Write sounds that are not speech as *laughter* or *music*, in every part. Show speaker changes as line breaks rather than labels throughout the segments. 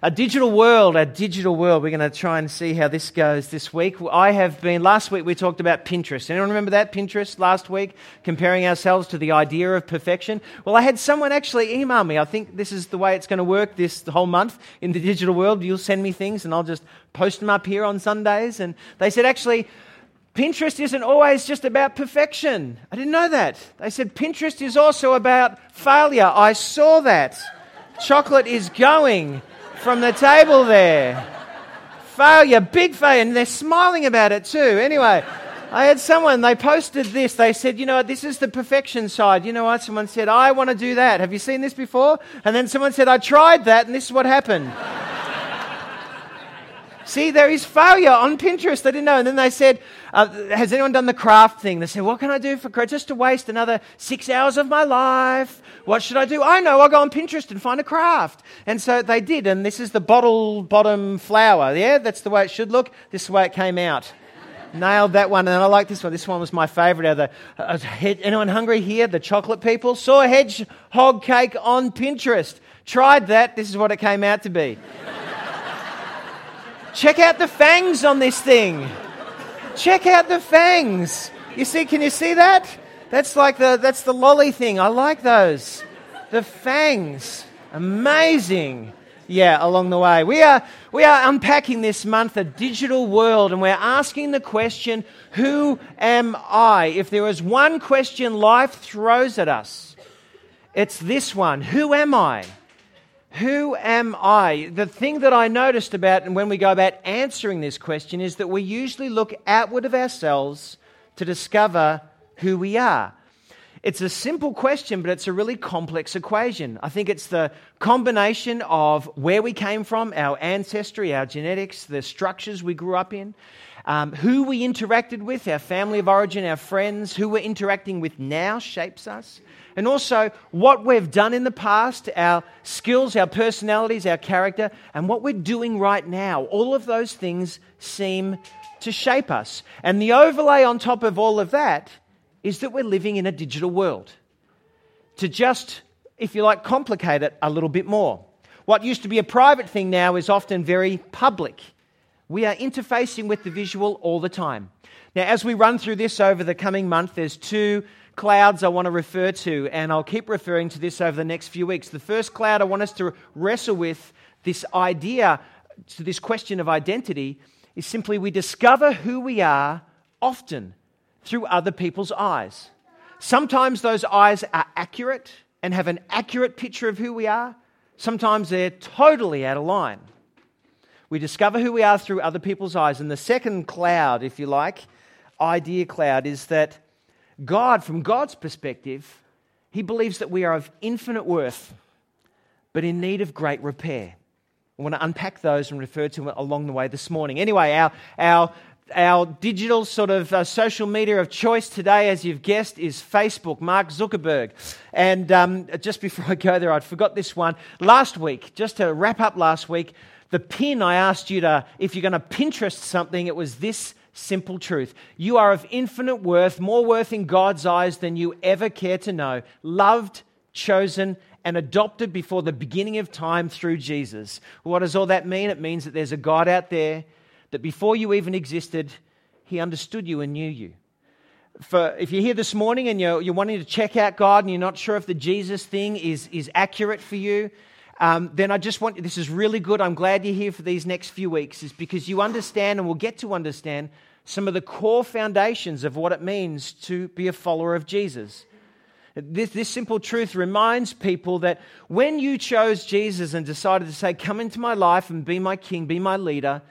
A digital world, a digital world. We're going to try and see how this goes this week. I have been, last week we talked about Pinterest. Anyone remember that? Pinterest last week, comparing ourselves to the idea of perfection. Well, I had someone actually email me. I think this is the way it's going to work this whole month in the digital world. You'll send me things and I'll just post them up here on Sundays. And they said, actually, Pinterest isn't always just about perfection. I didn't know that. They said Pinterest is also about failure. I saw that. Chocolate is going from the table there. Failure, big failure, and they're smiling about it too. Anyway, I had someone, they posted this. They said, you know what, this is the perfection side. You know what? Someone said, I want to do that. Have you seen this before? And then someone said, I tried that, and this is what happened. See, there is failure on Pinterest. They didn't know. And then they said, uh, Has anyone done the craft thing? They said, What can I do for? Just to waste another six hours of my life. What should I do? I know. I'll go on Pinterest and find a craft. And so they did. And this is the bottle bottom flower. Yeah, that's the way it should look. This is the way it came out. Nailed that one. And I like this one. This one was my favorite. Uh, uh, anyone hungry here? The chocolate people? Saw a hedgehog cake on Pinterest. Tried that. This is what it came out to be. Check out the fangs on this thing. Check out the fangs. You see, can you see that? That's like the that's the lolly thing. I like those. The fangs. Amazing. Yeah, along the way. We are we are unpacking this month a digital world and we're asking the question, who am I? If there is one question life throws at us, it's this one. Who am I? Who am I? The thing that I noticed about and when we go about answering this question is that we usually look outward of ourselves to discover who we are. It's a simple question, but it's a really complex equation. I think it's the combination of where we came from, our ancestry, our genetics, the structures we grew up in, um, who we interacted with, our family of origin, our friends, who we're interacting with now shapes us and also what we've done in the past, our skills, our personalities, our character, and what we're doing right now. All of those things seem to shape us. And the overlay on top of all of that is that we're living in a digital world. To just, if you like, complicate it a little bit more. What used to be a private thing now is often very public. We are interfacing with the visual all the time. Now, as we run through this over the coming month, there's two clouds I want to refer to, and I'll keep referring to this over the next few weeks. The first cloud I want us to wrestle with this idea, to this question of identity, is simply we discover who we are often through other people's eyes. Sometimes those eyes are accurate and have an accurate picture of who we are, sometimes they're totally out of line. We discover who we are through other people's eyes. And the second cloud, if you like, idea cloud, is that God, from God's perspective, he believes that we are of infinite worth, but in need of great repair. I want to unpack those and refer to them along the way this morning. Anyway, our, our, our digital sort of uh, social media of choice today, as you've guessed, is Facebook, Mark Zuckerberg. And um, just before I go there, I'd forgot this one. Last week, just to wrap up last week, the pin I asked you to, if you're going to Pinterest something, it was this simple truth. You are of infinite worth, more worth in God's eyes than you ever care to know. Loved, chosen, and adopted before the beginning of time through Jesus. What does all that mean? It means that there's a God out there that before you even existed, he understood you and knew you. For if you're here this morning and you're, you're wanting to check out God and you're not sure if the Jesus thing is, is accurate for you, um, then I just want this is really good. I'm glad you're here for these next few weeks, is because you understand and will get to understand some of the core foundations of what it means to be a follower of Jesus. This, this simple truth reminds people that when you chose Jesus and decided to say, Come into my life and be my king, be my leader,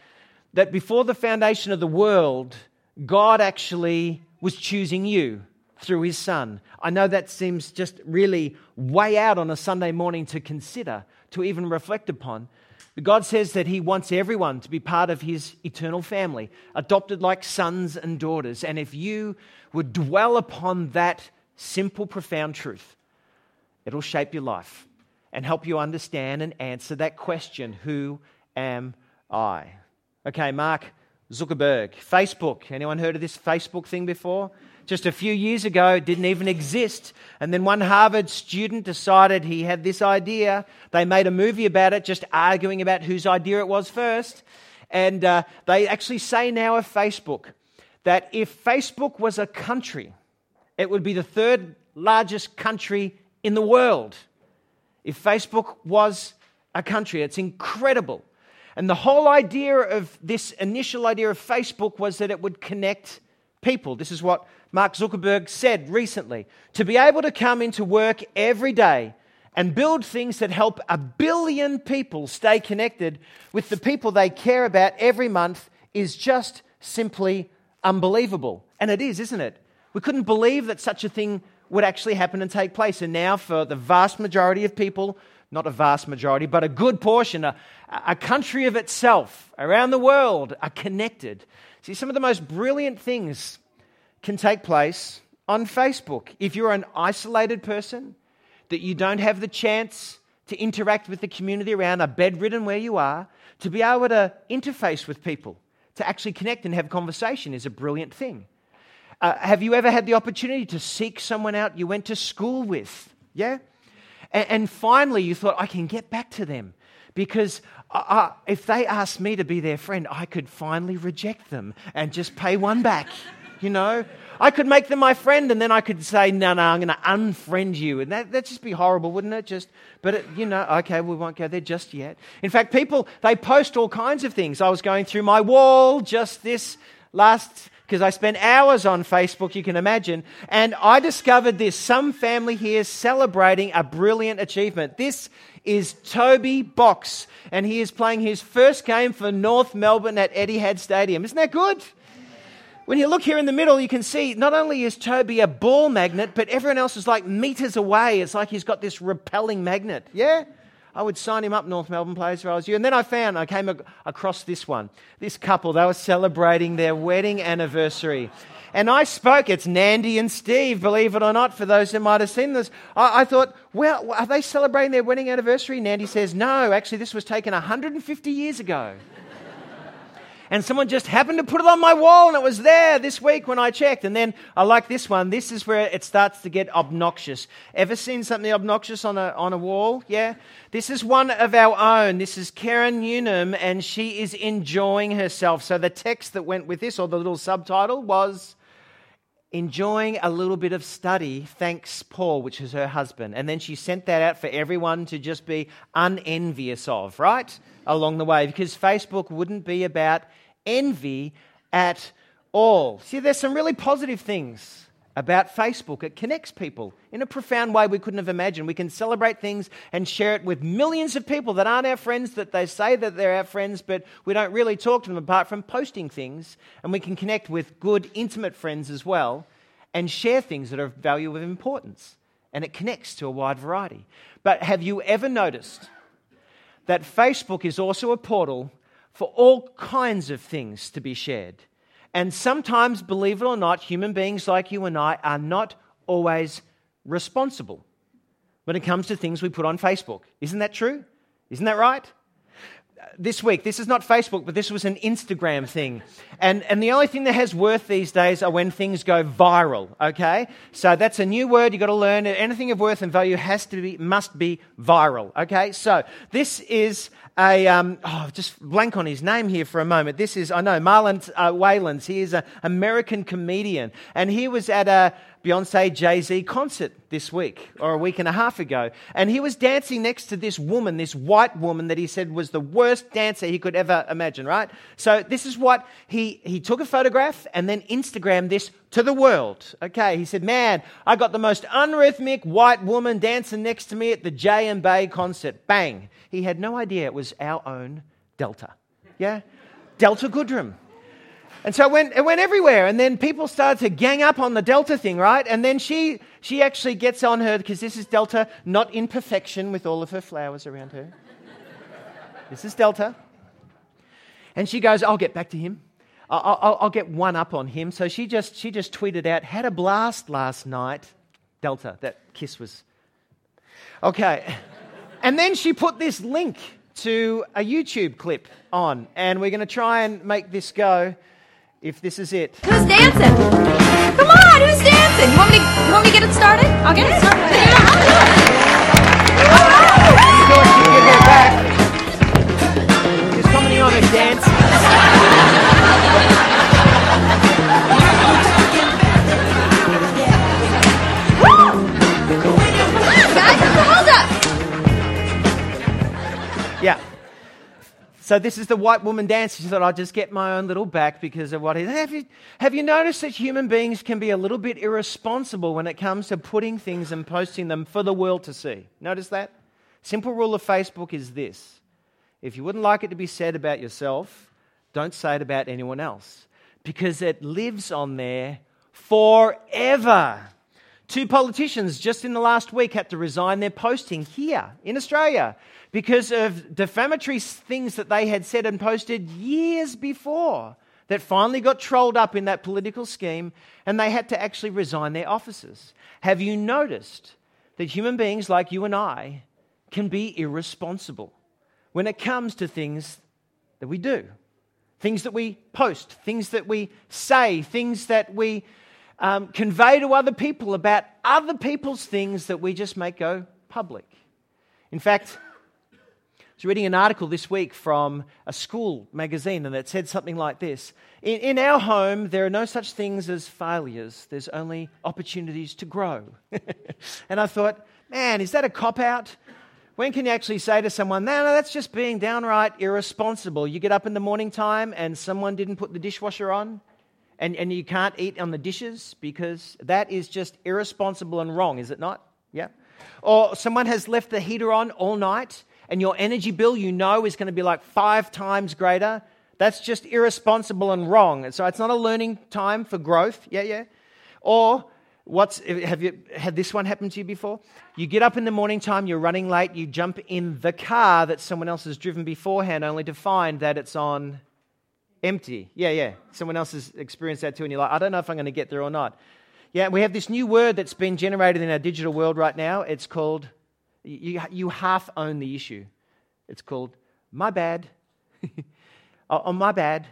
that before the foundation of the world, God actually was choosing you through his son. I know that seems just really way out on a Sunday morning to consider, to even reflect upon. But God says that He wants everyone to be part of His eternal family, adopted like sons and daughters. And if you would dwell upon that simple, profound truth, it'll shape your life and help you understand and answer that question Who am I? Okay, Mark Zuckerberg, Facebook. Anyone heard of this Facebook thing before? Just a few years ago, it didn't even exist. And then one Harvard student decided he had this idea. They made a movie about it, just arguing about whose idea it was first. And uh, they actually say now of Facebook that if Facebook was a country, it would be the third largest country in the world. If Facebook was a country, it's incredible. And the whole idea of this initial idea of Facebook was that it would connect people. This is what Mark Zuckerberg said recently. To be able to come into work every day and build things that help a billion people stay connected with the people they care about every month is just simply unbelievable. And it is, isn't it? We couldn't believe that such a thing would actually happen and take place. And now, for the vast majority of people, not a vast majority, but a good portion, a, a country of itself around the world are connected. See, some of the most brilliant things can take place on Facebook. If you're an isolated person, that you don't have the chance to interact with the community around, are bedridden where you are, to be able to interface with people, to actually connect and have conversation is a brilliant thing. Uh, have you ever had the opportunity to seek someone out you went to school with? Yeah? And, and finally, you thought, I can get back to them because uh, uh, if they asked me to be their friend, I could finally reject them and just pay one back. You know, I could make them my friend and then I could say, no, no, I'm going to unfriend you. And that, that'd just be horrible, wouldn't it? Just, but it, you know, okay, we won't go there just yet. In fact, people, they post all kinds of things. I was going through my wall just this last because I spent hours on Facebook, you can imagine, and I discovered this. Some family here celebrating a brilliant achievement. This is Toby Box, and he is playing his first game for North Melbourne at Etihad Stadium. Isn't that good? When you look here in the middle, you can see not only is Toby a ball magnet, but everyone else is like meters away. It's like he's got this repelling magnet. Yeah? I would sign him up, North Melbourne players, if I was you. And then I found, I came across this one. This couple, they were celebrating their wedding anniversary. And I spoke, it's Nandy and Steve, believe it or not, for those who might have seen this. I, I thought, well, are they celebrating their wedding anniversary? Nandy says, no, actually, this was taken 150 years ago and someone just happened to put it on my wall and it was there this week when I checked. And then I like this one. This is where it starts to get obnoxious. Ever seen something obnoxious on a, on a wall? Yeah? This is one of our own. This is Karen Newnham and she is enjoying herself. So the text that went with this, or the little subtitle, was enjoying a little bit of study, thanks Paul, which is her husband. And then she sent that out for everyone to just be unenvious of, right? Along the way, because Facebook wouldn't be about envy at all. See, there's some really positive things about Facebook. It connects people in a profound way we couldn't have imagined. We can celebrate things and share it with millions of people that aren't our friends, that they say that they're our friends, but we don't really talk to them apart from posting things. And we can connect with good, intimate friends as well and share things that are of value of importance. And it connects to a wide variety. But have you ever noticed that Facebook is also a portal for all kinds of things to be shared? And sometimes, believe it or not, human beings like you and I are not always responsible when it comes to things we put on Facebook. Isn't that true? Isn't that right? This week, this is not Facebook, but this was an Instagram thing. And, and the only thing that has worth these days are when things go viral, okay? So that's a new word you've got to learn. Anything of worth and value has to be, must be viral, okay? So this is a, um, oh, just blank on his name here for a moment. This is, I know, Marlon uh, Wayans. He is an American comedian. And he was at a Beyonce Jay Z concert this week or a week and a half ago. And he was dancing next to this woman, this white woman that he said was the worst dancer he could ever imagine, right? So this is what he, he took a photograph and then Instagrammed this to the world. Okay, he said, Man, I got the most unrhythmic white woman dancing next to me at the J and Bay concert. Bang. He had no idea it was our own Delta. Yeah? Delta Goodrem. And so it went, it went everywhere. And then people started to gang up on the Delta thing, right? And then she, she actually gets on her, because this is Delta, not in perfection with all of her flowers around her. this is Delta. And she goes, I'll get back to him. I'll, I'll, I'll, get one up on him. So she just, she just tweeted out, had a blast last night. Delta, that kiss was. Okay. And then she put this link to a YouTube clip on, and we're going to try and make this go. If this is it.
Who's dancing? Come on, who's dancing? You want me to, you want me to get it started? I'll get it started. Yeah, I'll do it. All right.
So this is the white woman dance. She thought I'd just get my own little back because of what it have you have you noticed that human beings can be a little bit irresponsible when it comes to putting things and posting them for the world to see? Notice that? Simple rule of Facebook is this. If you wouldn't like it to be said about yourself, don't say it about anyone else because it lives on there forever. Two politicians just in the last week had to resign their posting here in Australia because of defamatory things that they had said and posted years before that finally got trolled up in that political scheme and they had to actually resign their offices. Have you noticed that human beings like you and I can be irresponsible when it comes to things that we do? Things that we post, things that we say, things that we um, convey to other people about other people's things that we just make go public. In fact, I was reading an article this week from a school magazine, and it said something like this in, in our home, there are no such things as failures, there's only opportunities to grow. *laughs* and I thought, man, is that a cop out? When can you actually say to someone, no, no, that's just being downright irresponsible? You get up in the morning time and someone didn't put the dishwasher on, and, and you can't eat on the dishes because that is just irresponsible and wrong, is it not? Yeah. Or someone has left the heater on all night and your energy bill you know is going to be like five times greater. That's just irresponsible and wrong. And so it's not a learning time for growth. Yeah, yeah. Or what's have you had this one happen to you before? You get up in the morning time, you're running late, you jump in the car that someone else has driven beforehand only to find that it's on empty. Yeah, yeah. Someone else has experienced that too, and you're like, I don't know if I'm going to get there or not. Yeah, we have this new word that's been generated in our digital world right now. It's called, you, you half own the issue. It's called, my bad. *laughs* oh, oh, my bad.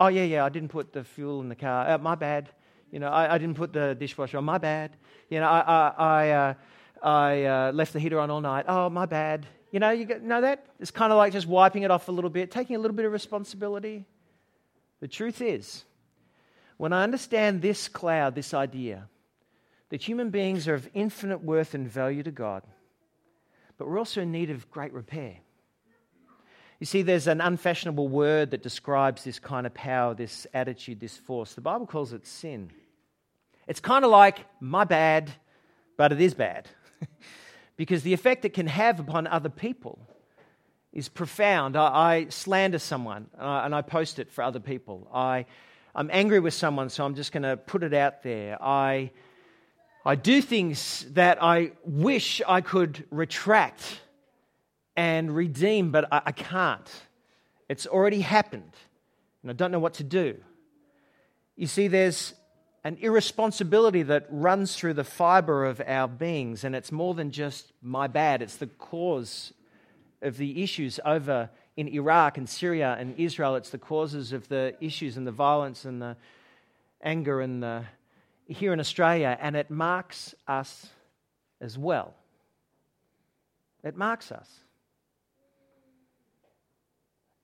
Oh, yeah, yeah, I didn't put the fuel in the car. Uh, my bad. You know, I, I, didn't put the dishwasher on. My bad. You know, I, I, I, uh, I uh, left the heater on all night. Oh, my bad. You know, you know that? It's kind of like just wiping it off a little bit, taking a little bit of responsibility. The truth is, when I understand this cloud, this idea, that human beings are of infinite worth and value to God, but we're also in need of great repair. You see, there's an unfashionable word that describes this kind of power, this attitude, this force. The Bible calls it sin. It's kind of like my bad, but it is bad. *laughs* because the effect it can have upon other people is profound. I, I slander someone uh, and I post it for other people. I, I'm angry with someone, so I'm just going to put it out there. I, I do things that I wish I could retract and redeem, but I, I can't. It's already happened, and I don't know what to do. You see, there's an irresponsibility that runs through the fiber of our beings, and it's more than just my bad, it's the cause of the issues over in Iraq and Syria and Israel. It's the causes of the issues and the violence and the anger and the here in Australia, and it marks us as well. It marks us.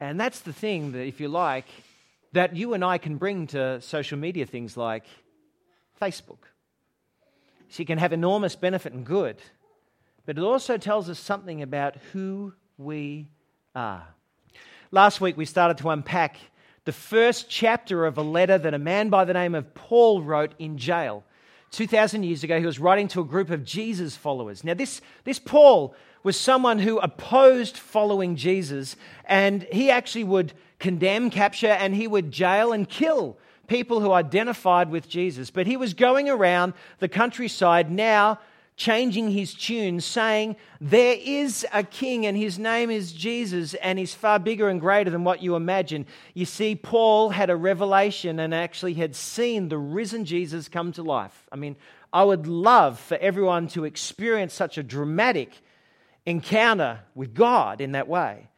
And that's the thing that, if you like, that you and I can bring to social media things like Facebook. So you can have enormous benefit and good, but it also tells us something about who we are. Last week, we started to unpack the first chapter of a letter that a man by the name of Paul wrote in jail. 2,000 years ago, he was writing to a group of Jesus followers. Now, this, this Paul was someone who opposed following Jesus, and he actually would condemn, capture, and he would jail and kill people who identified with Jesus. But he was going around the countryside now changing his tune, saying, There is a king, and his name is Jesus, and he's far bigger and greater than what you imagine. You see, Paul had a revelation and actually had seen the risen Jesus come to life. I mean, I would love for everyone to experience such a dramatic encounter with God in that way.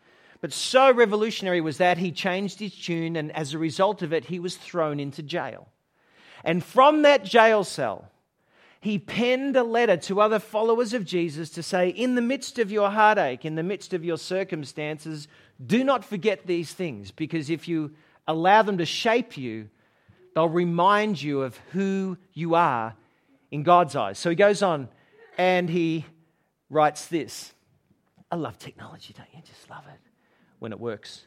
But so revolutionary was that he changed his tune, and as a result of it, he was thrown into jail. And from that jail cell, he penned a letter to other followers of Jesus to say, In the midst of your heartache, in the midst of your circumstances, do not forget these things, because if you allow them to shape you, they'll remind you of who you are in God's eyes. So he goes on and he writes this. I love technology, don't you? Just love it when it works.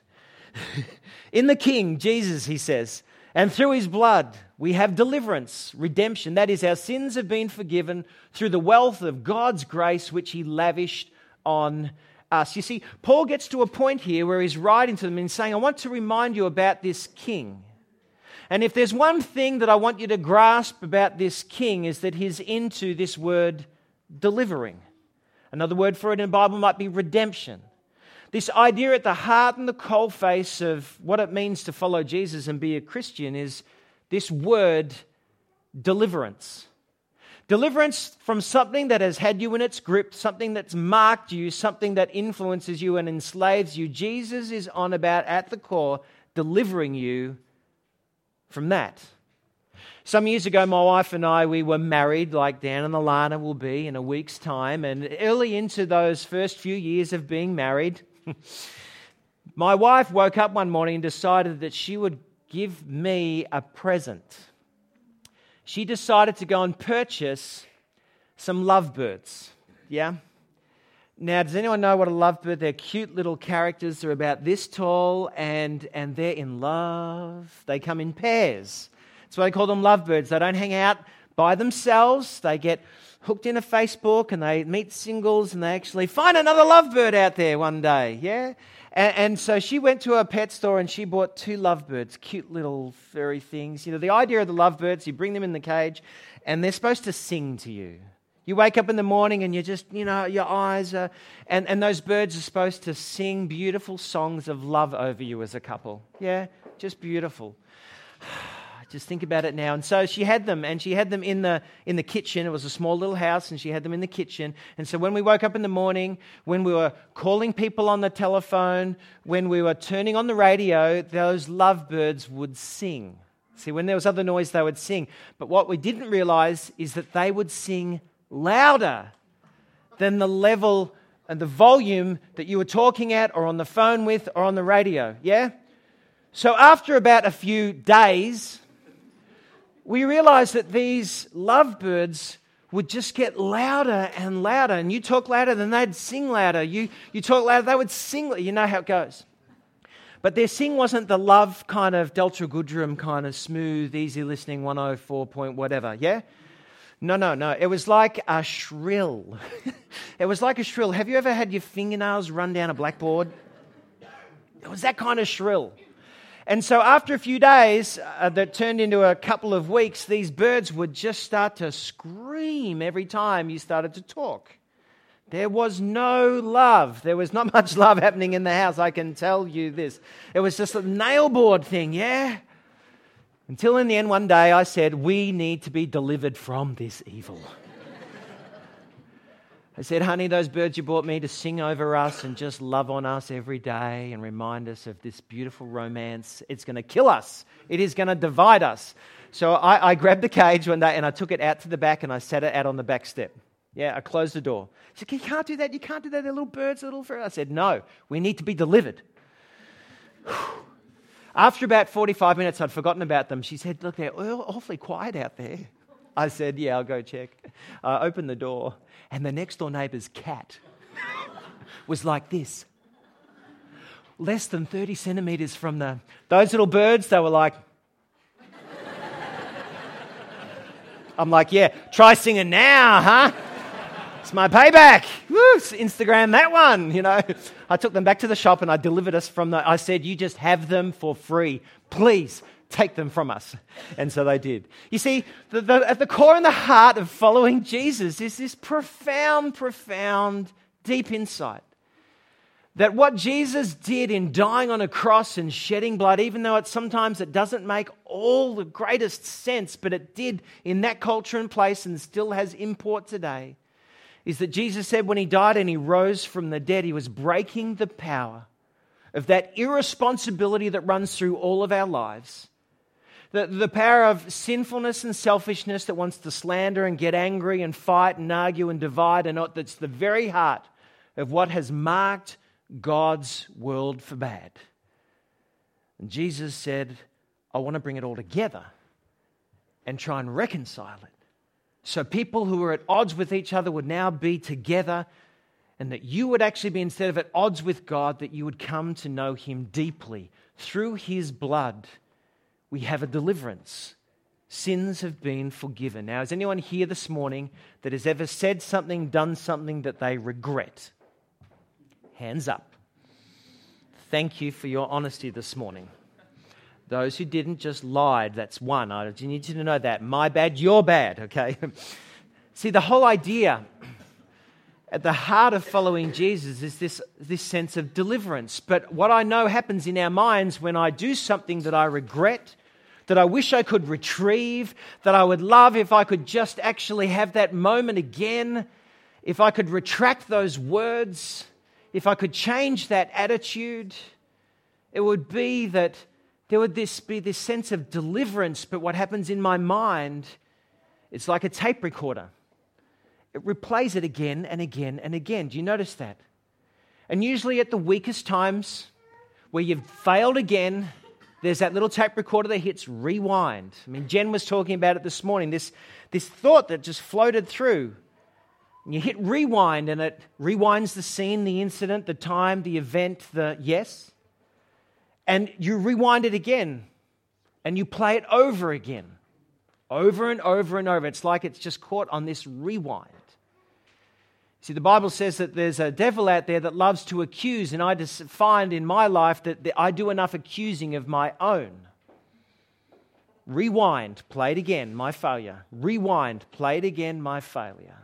*laughs* in the King, Jesus, he says, and through his blood, we have deliverance, redemption. That is, our sins have been forgiven through the wealth of God's grace, which he lavished on us. You see, Paul gets to a point here where he's writing to them and saying, I want to remind you about this king. And if there's one thing that I want you to grasp about this king, is that he's into this word delivering. Another word for it in the Bible might be redemption. This idea at the heart and the cold face of what it means to follow Jesus and be a Christian is this word deliverance. Deliverance from something that has had you in its grip, something that's marked you, something that influences you and enslaves you. Jesus is on about, at the core, delivering you from that. Some years ago, my wife and I, we were married, like Dan and Alana will be in a week's time. And early into those first few years of being married, *laughs* My wife woke up one morning and decided that she would give me a present. She decided to go and purchase some lovebirds. Yeah? Now, does anyone know what a lovebird? They're cute little characters. They're about this tall and, and they're in love. They come in pairs. That's why they call them lovebirds. They don't hang out by themselves. They get hooked into Facebook and they meet singles and they actually find another lovebird out there one day. Yeah? And, and, so she went to a pet store and she bought two lovebirds, cute little furry things. You know, the idea of the lovebirds, you bring them in the cage and they're supposed to sing to you. You wake up in the morning and you're just, you know, your eyes are, and, and those birds are supposed to sing beautiful songs of love over you as a couple. Yeah? Just beautiful. *sighs* Just think about it now. And so she had them, and she had them in the, in the kitchen. It was a small little house, and she had them in the kitchen. And so when we woke up in the morning, when we were calling people on the telephone, when we were turning on the radio, those lovebirds would sing. See, when there was other noise, they would sing. But what we didn't realize is that they would sing louder than the level and the volume that you were talking at, or on the phone with, or on the radio. Yeah? So after about a few days, we realized that these lovebirds would just get louder and louder. And you talk louder, then they'd sing louder. You, you talk louder, they would sing. You know how it goes. But their sing wasn't the love kind of Delta Goodrem kind of smooth, easy listening 104 point whatever, yeah? No, no, no. It was like a shrill. *laughs* it was like a shrill. Have you ever had your fingernails run down a blackboard? It was that kind of shrill. And so, after a few days uh, that turned into a couple of weeks, these birds would just start to scream every time you started to talk. There was no love. There was not *laughs* much love happening in the house, I can tell you this. It was just a nailboard thing, yeah? Until in the end, one day I said, We need to be delivered from this evil. I said, honey, those birds you brought me to sing over us and just love on us every day and remind us of this beautiful romance, it's going to kill us. It is going to divide us. So I, I, grabbed the cage one day and I took it out to the back and I set it out on the back step. Yeah, I closed the door. She said, You can't do that. You can't do that. They're little birds, little fur. I said, No, we need to be delivered. *sighs* After about 45 minutes, I'd forgotten about them. She said, Look, they're awfully quiet out there. I said, Yeah, I'll go check. I opened the door, and the next door neighbor's cat was like this less than 30 centimeters from the. Those little birds, they were like. I'm like, Yeah, try singing now, huh? It's my payback. Woo, Instagram that one, you know. I took them back to the shop and I delivered us from the. I said, You just have them for free. Please take them from us. And so they did. You see, the, the, at the core and the heart of following Jesus is this profound, profound, deep insight that what Jesus did in dying on a cross and shedding blood, even though it sometimes it doesn't make all the greatest sense, but it did in that culture and place and still has import today, is that Jesus said when he died and he rose from the dead, he was breaking the power of that irresponsibility that runs through all of our lives. The, the power of sinfulness and selfishness that wants to slander and get angry and fight and argue and divide, and not, that's the very heart of what has marked God's world for bad. And Jesus said, I want to bring it all together and try and reconcile it. So people who are at odds with each other would now be together, and that you would actually be, instead of at odds with God, that you would come to know Him deeply. Through His blood, we have a deliverance. Sins have been forgiven. Now, is anyone here this morning that has ever said something, done something that they regret? Hands up. Thank you for your honesty this morning. Those who didn't just lied. That's one. I need you to know that. My bad, your bad, okay? *laughs* See, the whole idea at the heart of following Jesus is this, this sense of deliverance. But what I know happens in our minds when I do something that I regret, that I wish I could retrieve, that I would love if I could just actually have that moment again, if I could retract those words, if I could change that attitude, it would be that there would this be this sense of deliverance, but what happens in my mind, it's like a tape recorder. It replays it again and again and again. Do you notice that? And usually at the weakest times, where you've failed again, there's that little tape recorder that hits rewind. I mean, Jen was talking about it this morning, this, this thought that just floated through. And you hit rewind, and it rewinds the scene, the incident, the time, the event, the yes and you rewind it again and you play it over again, over and over and over. It's like it's just caught on this rewind. See, the Bible says that there's a devil out there that loves to accuse, and I just find in my life that I do enough accusing of my own. Rewind, play it again, my failure. Rewind, play it again, my failure.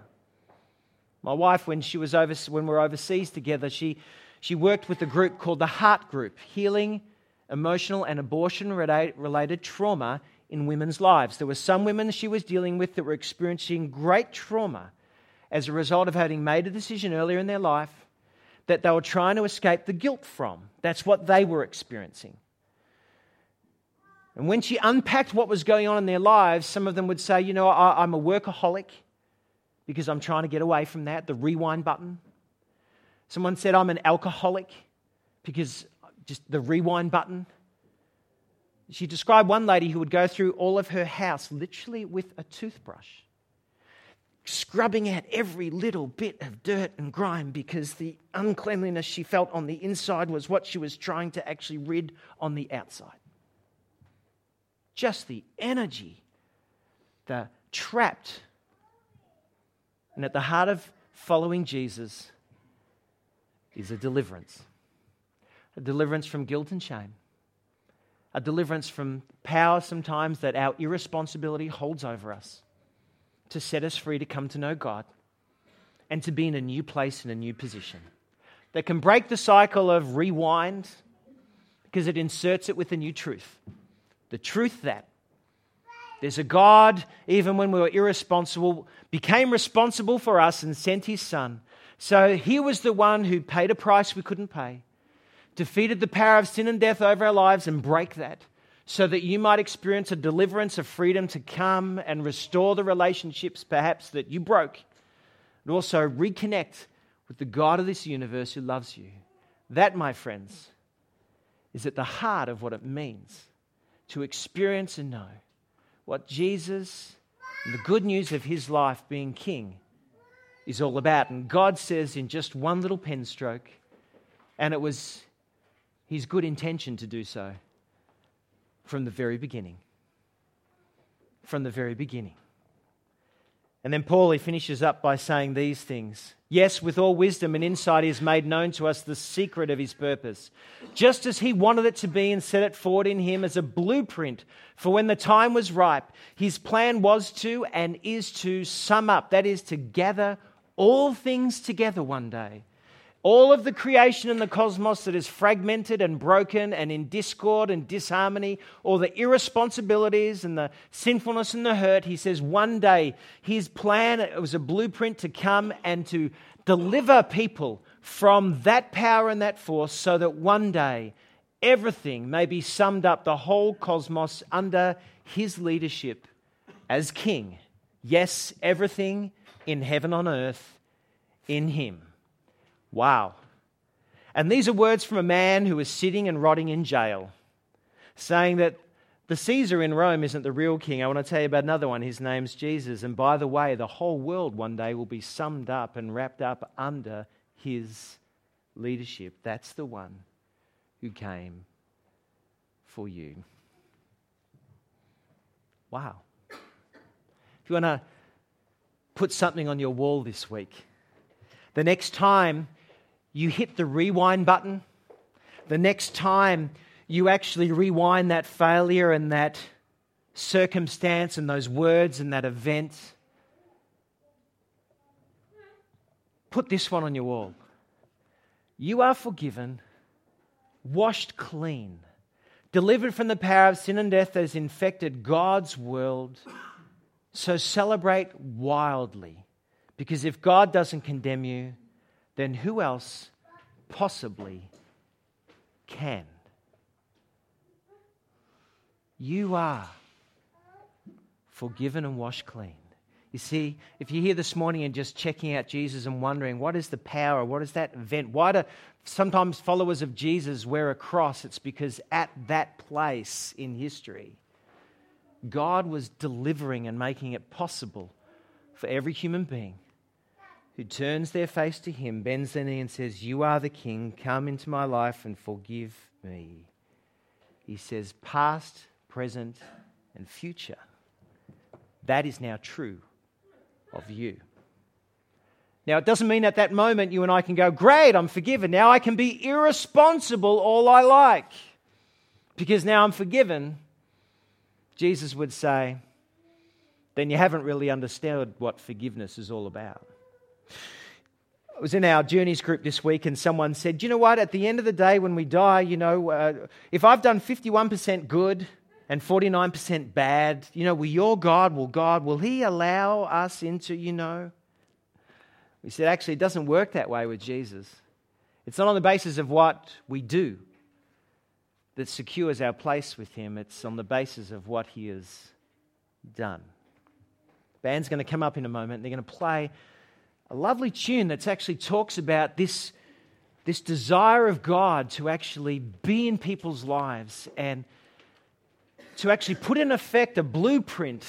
My wife, when she was over, when we were overseas together, she she worked with a group called the Heart Group, healing emotional and abortion related trauma in women's lives. There were some women she was dealing with that were experiencing great trauma as a result of having made a decision earlier in their life that they were trying to escape the guilt from. That's what they were experiencing. And when she unpacked what was going on in their lives, some of them would say, You know, I, am a workaholic because I'm trying to get away from that, the rewind button. Someone said, I'm an alcoholic because just the rewind button. She described one lady who would go through all of her house literally with a toothbrush, scrubbing out every little bit of dirt and grime because the uncleanliness she felt on the inside was what she was trying to actually rid on the outside. Just the energy, the trapped. And at the heart of following Jesus is a deliverance a deliverance from guilt and shame, a deliverance from power sometimes that our irresponsibility holds over us, to set us free to come to know God and to be in a new place in a new position. That can break the cycle of rewind because it inserts it with a new truth. The truth that there's a God, even when we were irresponsible, became responsible for us and sent his son. So he was the one who paid a price we couldn't pay defeated the power of sin and death over our lives and break that so that you might experience a deliverance, of freedom to come and restore the relationships perhaps that you broke, and also reconnect with the God of this universe who loves you. That, my friends, is at the heart of what it means to experience and know what Jesus and the good news of his life being king is all about. And God says in just one little pen stroke, and it was his good intention to do so from the very beginning. From the very beginning. And then Paul, he finishes up by saying these things. Yes, with all wisdom and insight, he has made known to us the secret of his purpose, just as he wanted it to be and set it forward in him as a blueprint for when the time was ripe. His plan was to and is to sum up, that is, to gather all things together one day all of the creation in the cosmos that is fragmented and broken and in discord and disharmony, all the irresponsibilities and the sinfulness and the hurt, he says one day his plan it was a blueprint to come and to deliver people from that power and that force so that one day everything may be summed up, the whole cosmos under his leadership as king. Yes, everything in heaven on earth in him. Wow. And these are words from a man who is sitting and rotting in jail, saying that the Caesar in Rome isn't the real king. I want to tell you about another one. His name's Jesus. And by the way, the whole world one day will be summed up and wrapped up under his leadership. That's the one who came for you. Wow. If you want to put something on your wall this week, the next time you hit the rewind button, the next time you actually rewind that failure and that circumstance and those words and that event, put this one on your wall. You are forgiven, washed clean, delivered from the power of sin and death that has infected God's world. So celebrate wildly, because if God doesn't condemn you, then who else possibly can? You are forgiven and washed clean. You see, if you're here this morning and just checking out Jesus and wondering, what is the power? What is that event? Why do sometimes followers of Jesus wear a cross? It's because at that place in history, God was delivering and making it possible for every human being who turns their face to Him, bends their knee, and says, You are the King, come into my life and forgive me. He says, Past, present, and future. That is now true of you. Now, it doesn't mean at that moment you and I can go, Great, I'm forgiven. Now I can be irresponsible all I like because now I'm forgiven. Jesus would say, Then you haven't really understood what forgiveness is all about. I was in our journeys group this week, and someone said, You know what? At the end of the day, when we die, you know, uh, if I've done 51% good and 49% bad, you know, will your God, will God, will He allow us into, you know? We said, actually, it doesn't work that way with Jesus. It's not on the basis of what we do that secures our place with Him, it's on the basis of what He has done. Band's going to come up in a moment, they're going to play a lovely tune that actually talks about this, this desire of God to actually be in people's lives and to actually put in effect a blueprint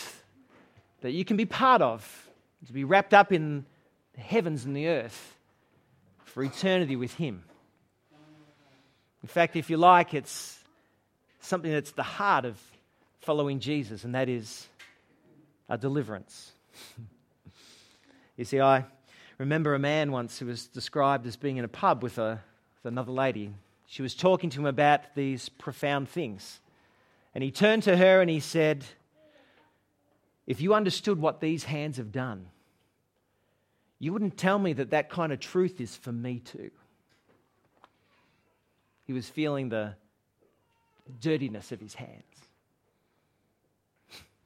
that you can be part of, to be wrapped up in the heavens and the earth for eternity with Him. In fact, if you like, it's something that's the heart of following Jesus, and that is a deliverance. *laughs* you see, I remember a man once who was described as being in a pub with, a, with another lady. She was talking to him about these profound things. And he turned to her and he said, If you understood what these hands have done, you wouldn't tell me that that kind of truth is for me too. He was feeling the dirtiness of his hands.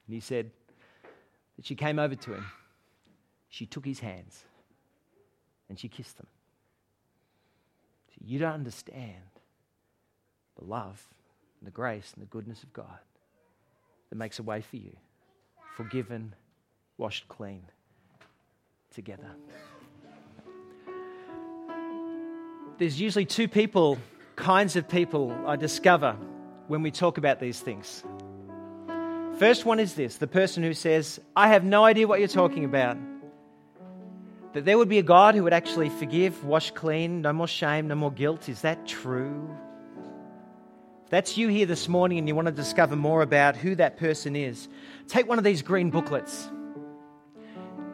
And he said that she came over to him. She took his hands and she kissed them. You don't understand the love and the grace and the goodness of God that makes a way for you. Forgiven, washed clean, together. There's usually two people, kinds of people I discover when we talk about these things. First one is this the person who says, I have no idea what you're talking about. That there would be a God who would actually forgive, wash clean, no more shame, no more guilt. Is that true? If that's you here this morning and you want to discover more about who that person is, take one of these green booklets.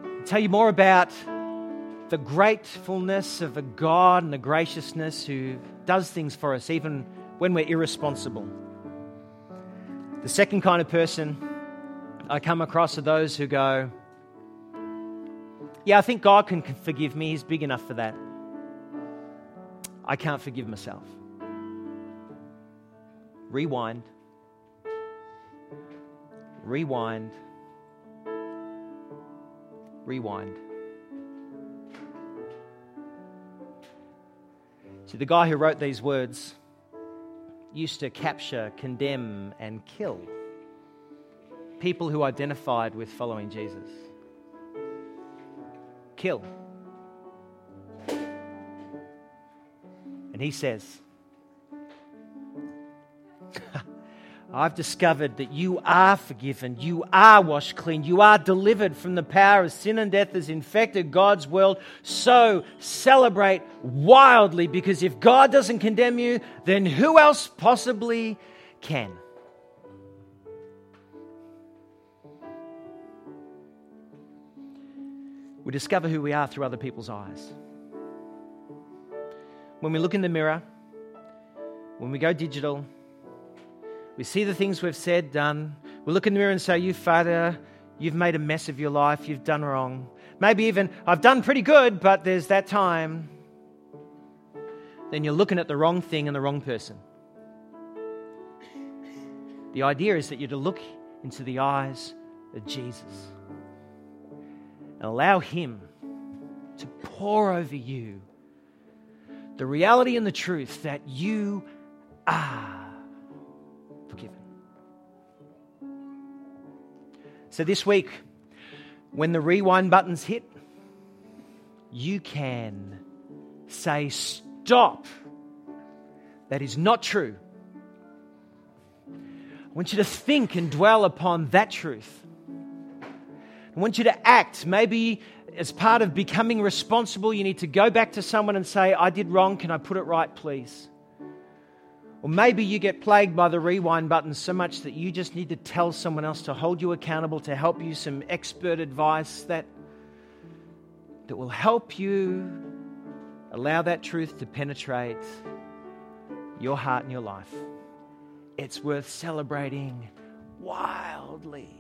I'll tell you more about the gratefulness of a God and the graciousness who does things for us even when we're irresponsible. The second kind of person I come across are those who go, Yeah, I think God can forgive me. He's big enough for that. I can't forgive myself rewind, rewind, rewind. See, the guy who wrote these words used to capture, condemn, and kill people who identified with following Jesus. Kill. And he says, *laughs* I've discovered that you are forgiven, you are washed clean, you are delivered from the power of sin and death has infected God's world. So celebrate wildly because if God doesn't condemn you, then who else possibly can? We discover who we are through other people's eyes. When we look in the mirror, when we go digital, we see the things we've said, done. We look in the mirror and say, You, Father, you've made a mess of your life. You've done wrong. Maybe even, I've done pretty good, but there's that time. Then you're looking at the wrong thing and the wrong person. The idea is that you're to look into the eyes of Jesus and allow Him to pour over you the reality and the truth that you are forgiven. So this week, when the rewind buttons hit, you can say, Stop. That is not true. I want you to think and dwell upon that truth. I want you to act. Maybe as part of becoming responsible, you need to go back to someone and say, I did wrong. Can I put it right, please? Or maybe you get plagued by the rewind button so much that you just need to tell someone else to hold you accountable, to help you some expert advice that, that will help you allow that truth to penetrate your heart and your life. It's worth celebrating wildly.